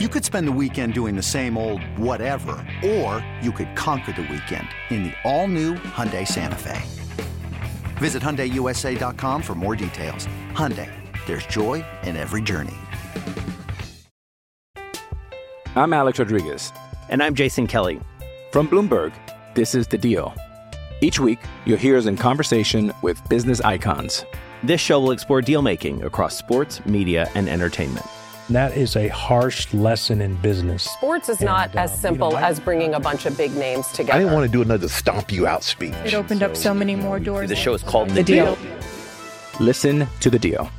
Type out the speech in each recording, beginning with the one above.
You could spend the weekend doing the same old whatever, or you could conquer the weekend in the all-new Hyundai Santa Fe. Visit HyundaiUSA.com for more details. Hyundai, there's joy in every journey. I'm Alex Rodriguez. And I'm Jason Kelly. From Bloomberg, this is The Deal. Each week, you'll hear us in conversation with business icons. This show will explore deal making across sports, media, and entertainment. That is a harsh lesson in business. Sports is not And, uh, as simple you know, I- as bringing a bunch of big names together. I didn't want to do another stomp you out speech. It opened up so many more doors. The show is called The, The Deal. Listen to The Deal.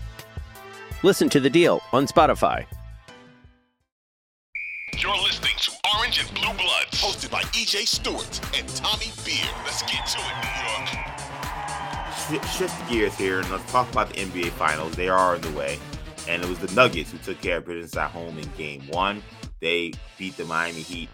Listen to The Deal on Spotify. You're listening to Orange and Blue Bloods, hosted by EJ Stewart and Tommy Beer. Let's get to it, New York. Shi- shift gears here and let's talk about the NBA Finals. They are on the way, and it was the Nuggets who took care of business at home in Game One. They beat the Miami Heat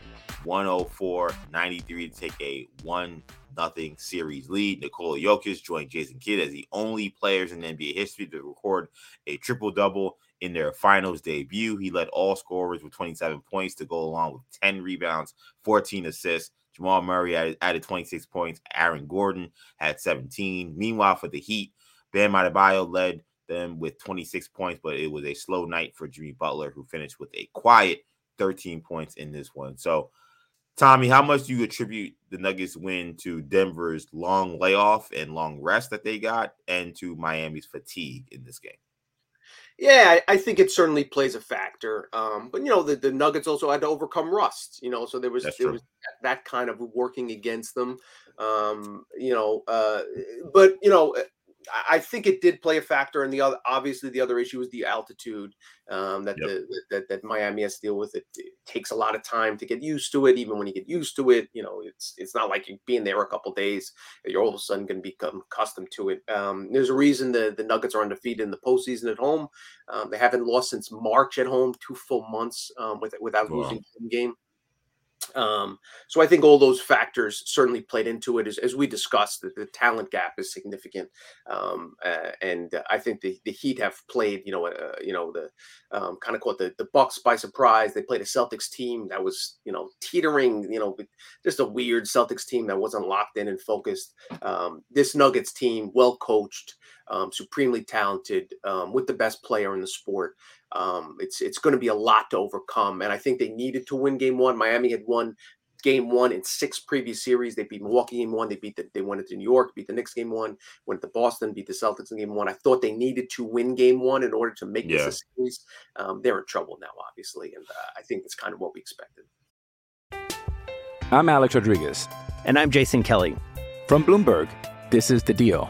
104-93 to take a one nothing series lead. Nikola Jokic joined Jason Kidd as the only players in NBA history to record a triple double in their finals debut. He led all scorers with 27 points to go along with 10 rebounds, 14 assists. Jamal Murray added, added 26 points. Aaron Gordon had 17. Meanwhile, for the Heat, Bam Adebayo led them with 26 points, but it was a slow night for Jimmy Butler, who finished with a quiet 13 points in this one. So, Tommy, how much do you attribute the Nuggets win to Denver's long layoff and long rest that they got, and to Miami's fatigue in this game? Yeah, I think it certainly plays a factor. Um, but you know, the, the Nuggets also had to overcome rust. You know, so there was there was that kind of working against them. Um, you know, uh, but you know, I- think it did play a factor. And the other, obviously, the other issue is the altitude um, that Yep. the that, that Miami has to deal with. It, it takes a lot of time to get used to it. Even when you get used to it, you know, it's it's not like you're being there a couple days. You're all of a sudden going to become accustomed to it. Um, there's a reason the the Nuggets are undefeated in the postseason at home. Um, they haven't lost since March at home, two full months um, with, without Wow. losing a game. Um, so I think all those factors certainly played into it. As, as we discussed, the, the talent gap is significant, um, uh, and I think the, the Heat have played, you know, uh, you know, the um, kind of caught the, the Bucks by surprise. They played a Celtics team that was, you know, teetering, you know, just a weird Celtics team that wasn't locked in and focused. Um, this Nuggets team, well coached, um, supremely talented, um, with the best player in the sport. Um, it's it's going to be a lot to overcome, and I think they needed to win Game One. Miami had won Game One in six previous series. They beat Milwaukee Game One. They beat the, they went into New York, beat the Knicks Game One, went to Boston, beat the Celtics in Game One. I thought they needed to win Game One in order to make Yeah. this a series. Um, they're in trouble now, obviously, and uh, I think it's kind of what we expected. I'm Alex Rodriguez. And I'm Jason Kelly. From Bloomberg, this is The Deal.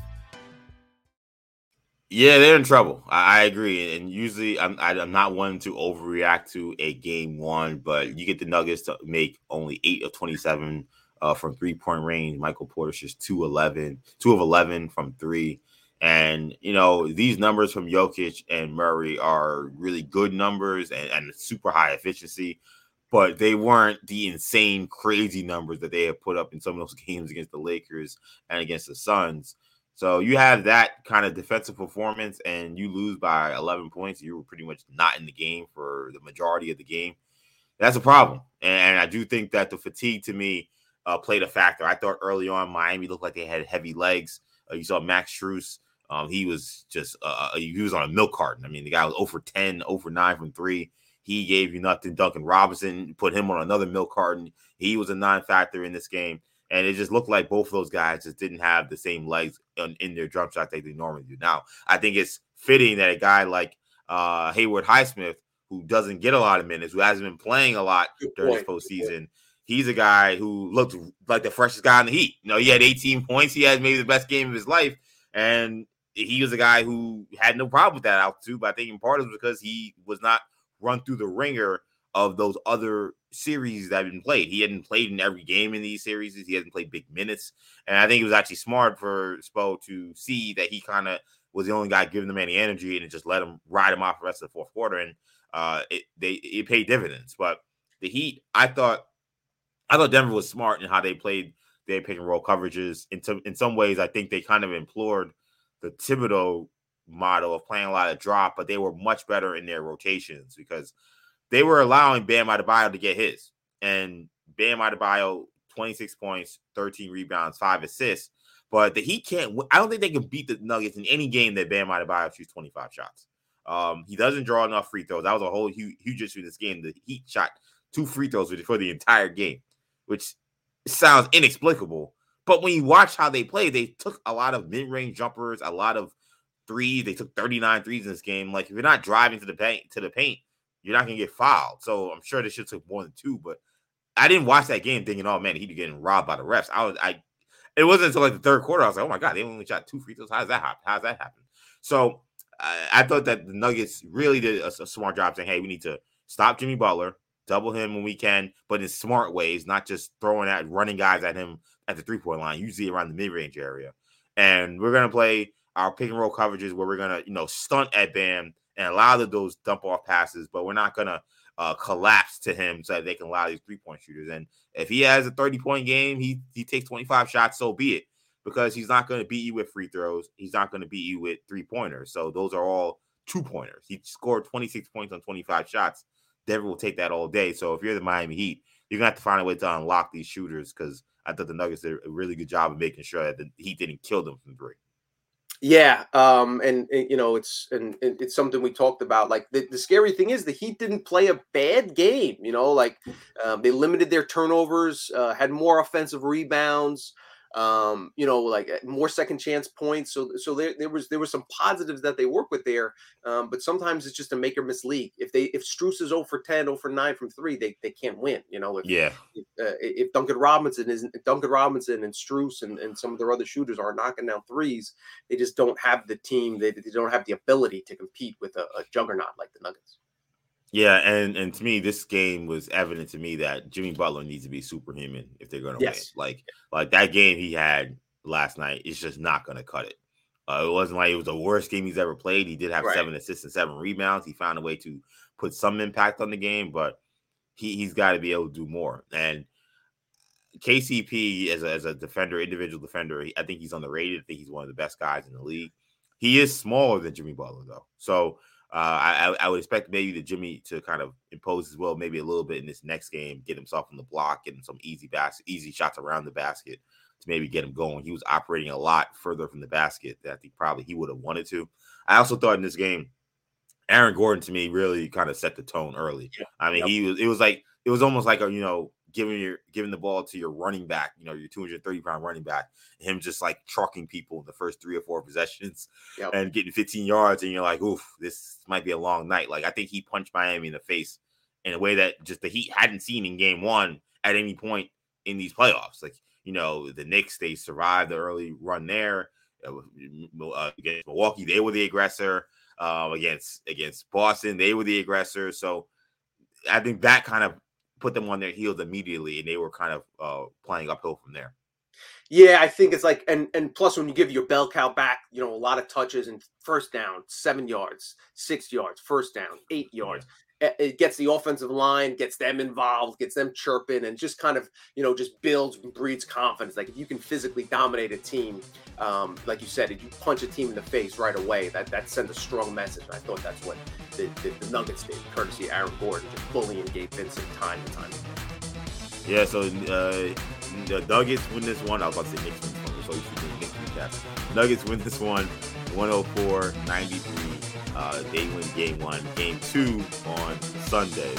Yeah, they're in trouble. I, I agree, and usually I'm I, I'm not one to overreact to a game one, but you get the Nuggets to make only eight of twenty seven uh, from three point range. Michael Porter's just two eleven, two of eleven from three, and you know these numbers from Jokic and Murray are really good numbers and, and super high efficiency, but they weren't the insane, crazy numbers that they have put up in some of those games against the Lakers and against the Suns. So you have that kind of defensive performance and you lose by 11 points. You were pretty much not in the game for the majority of the game. That's a problem. And I do think that the fatigue to me uh, played a factor. I thought early on Miami looked like they had heavy legs. Uh, you saw Max Strus. Um, he was just uh, he was on a milk carton. I mean, the guy was over 10, over 9 from three. He gave you nothing. Duncan Robinson put him on another milk carton. He was a non-factor in this game. And it just looked like both of those guys just didn't have the same legs in, in their jump shot that they normally do. Now, I think it's fitting that a guy like uh, Haywood Highsmith, who doesn't get a lot of minutes, who hasn't been playing a lot Good during point, this postseason, he's a guy who looked like the freshest guy in the Heat. You know, he had 18 points. He had maybe the best game of his life, and he was a guy who had no problem with that altitude. But I think in part it was because he was not run through the ringer of those other series that have been played. He hadn't played in every game in these series. He hasn't played big minutes, and I think it was actually smart for Spo to see that he kind of was the only guy giving them any energy and just let him ride him off the rest of the fourth quarter, and uh, it they it paid dividends. But the Heat, I thought, I thought Denver was smart in how they played their pick and roll coverages. In some in some ways, I think they kind of implored the Thibodeau model of playing a lot of drop, but they were much better in their rotations because they were allowing Bam Adebayo to get his. And Bam Adebayo, 26 points, 13 rebounds, five assists. But the Heat can't. I don't think they can beat the Nuggets in any game that Bam Adebayo shoots 25 shots. Um, he doesn't draw enough free throws. That was a whole huge, huge issue in this game. The Heat shot two free throws for the entire game, which sounds inexplicable. But when you watch how they play, they took a lot of mid-range jumpers, a lot of threes. They took 39 threes in this game. Like if you're not driving to the paint to the paint, you're not gonna get fouled. So I'm sure this should took more than two, but I didn't watch that game thinking, oh man, he'd be getting robbed by the refs. I was I it wasn't until like the third quarter. I was like, oh my god, they only shot two free throws. How does that happen? How does that happen? So I, I thought that the Nuggets really did a, a, smart job saying, hey, we need to stop Jimmy Butler, double him when we can, but in smart ways, not just throwing at running guys at him at the three point line, usually around the mid range area. And we're gonna play our pick and roll coverages where we're gonna, you know, stunt at Bam and a lot of those dump off passes, but we're not gonna uh, collapse to him so that they can allow these three point shooters. And if he has a 30 point game, he he takes 25 shots, so be it. Because he's not going to beat you with free throws. He's not going to beat you with three pointers. So those are all two pointers. He scored 26 points on 25 shots. Denver will take that all day. So if you're the Miami Heat, you're gonna have to find a way to unlock these shooters because I thought the Nuggets did a really good job of making sure that the Heat didn't kill them from three. Yeah, um, and, and, you know it's and, it's something we talked about. Like the, the scary thing is the Heat didn't play a bad game. You know, like um, they limited their turnovers, uh, had more offensive rebounds um, you know, like uh, more second chance points. So, so there, there was there was some positives that they work with there. Um, but sometimes it's just a make or miss league. If they if Strus is 0 for 10, 0 for 9 from three, they, they can't win. You know, if, yeah. If, uh, if Duncan Robinson is Duncan Robinson and Strus and, and some of their other shooters are knocking down threes, they just don't have the team. They, they don't have the ability to compete with a, a juggernaut like the Nuggets. Yeah, and and to me, this game was evident to me that Jimmy Butler needs to be superhuman if they're going to yes. win. Like like that game he had last night is just not going to cut it. Uh, it wasn't like it was the worst game he's ever played. He did have right. seven assists and seven rebounds. He found a way to put some impact on the game, but he he's got to be able to do more. And KCP as a, as a defender, individual defender, I think he's underrated. I think he's one of the best guys in the league. He is smaller than Jimmy Butler though, so Uh, I, I would expect maybe the Jimmy to kind of impose as well, maybe a little bit in this next game, get himself on the block, getting some easy basket, easy shots around the basket to maybe get him going. He was operating a lot further from the basket that I think probably he would have wanted to. I also thought in this game, Aaron Gordon to me really kind of set the tone early. Yeah. I mean, yep. he was it was like it was almost like a you know giving your giving the ball to your running back, you know, your 230 pound running back, him just like trucking people in the first three or four possessions yep. and getting 15 yards, and you're like, oof, this might be a long night. Like I think he punched Miami in the face in a way that just the Heat hadn't seen in game one at any point in these playoffs. Like, you know, the Knicks, they survived the early run there. Uh, against Milwaukee, they were the aggressor. Uh, against against Boston, they were the aggressor. So I think that kind of put them on their heels immediately, and they were kind of uh, playing uphill from there. Yeah, I think it's like, and and plus when you give your bell cow back, you know, a lot of touches and first down, seven yards, six yards, first down, eight yards it gets the offensive line, gets them involved, gets them chirping, and just kind of you know just builds and breeds confidence. Like if you can physically dominate a team, um, like you said, if you punch a team in the face right away, that that sends a strong message. And I thought that's what the, the, the Nuggets did, courtesy Aaron Gordon, just bullying Gabe Vincent time and time. Yeah, so uh, the Nuggets win this one. I was about to say Knicks win this one, so you should do. Nuggets win this one, 104 93. Uh, they win game one. Game two on Sunday.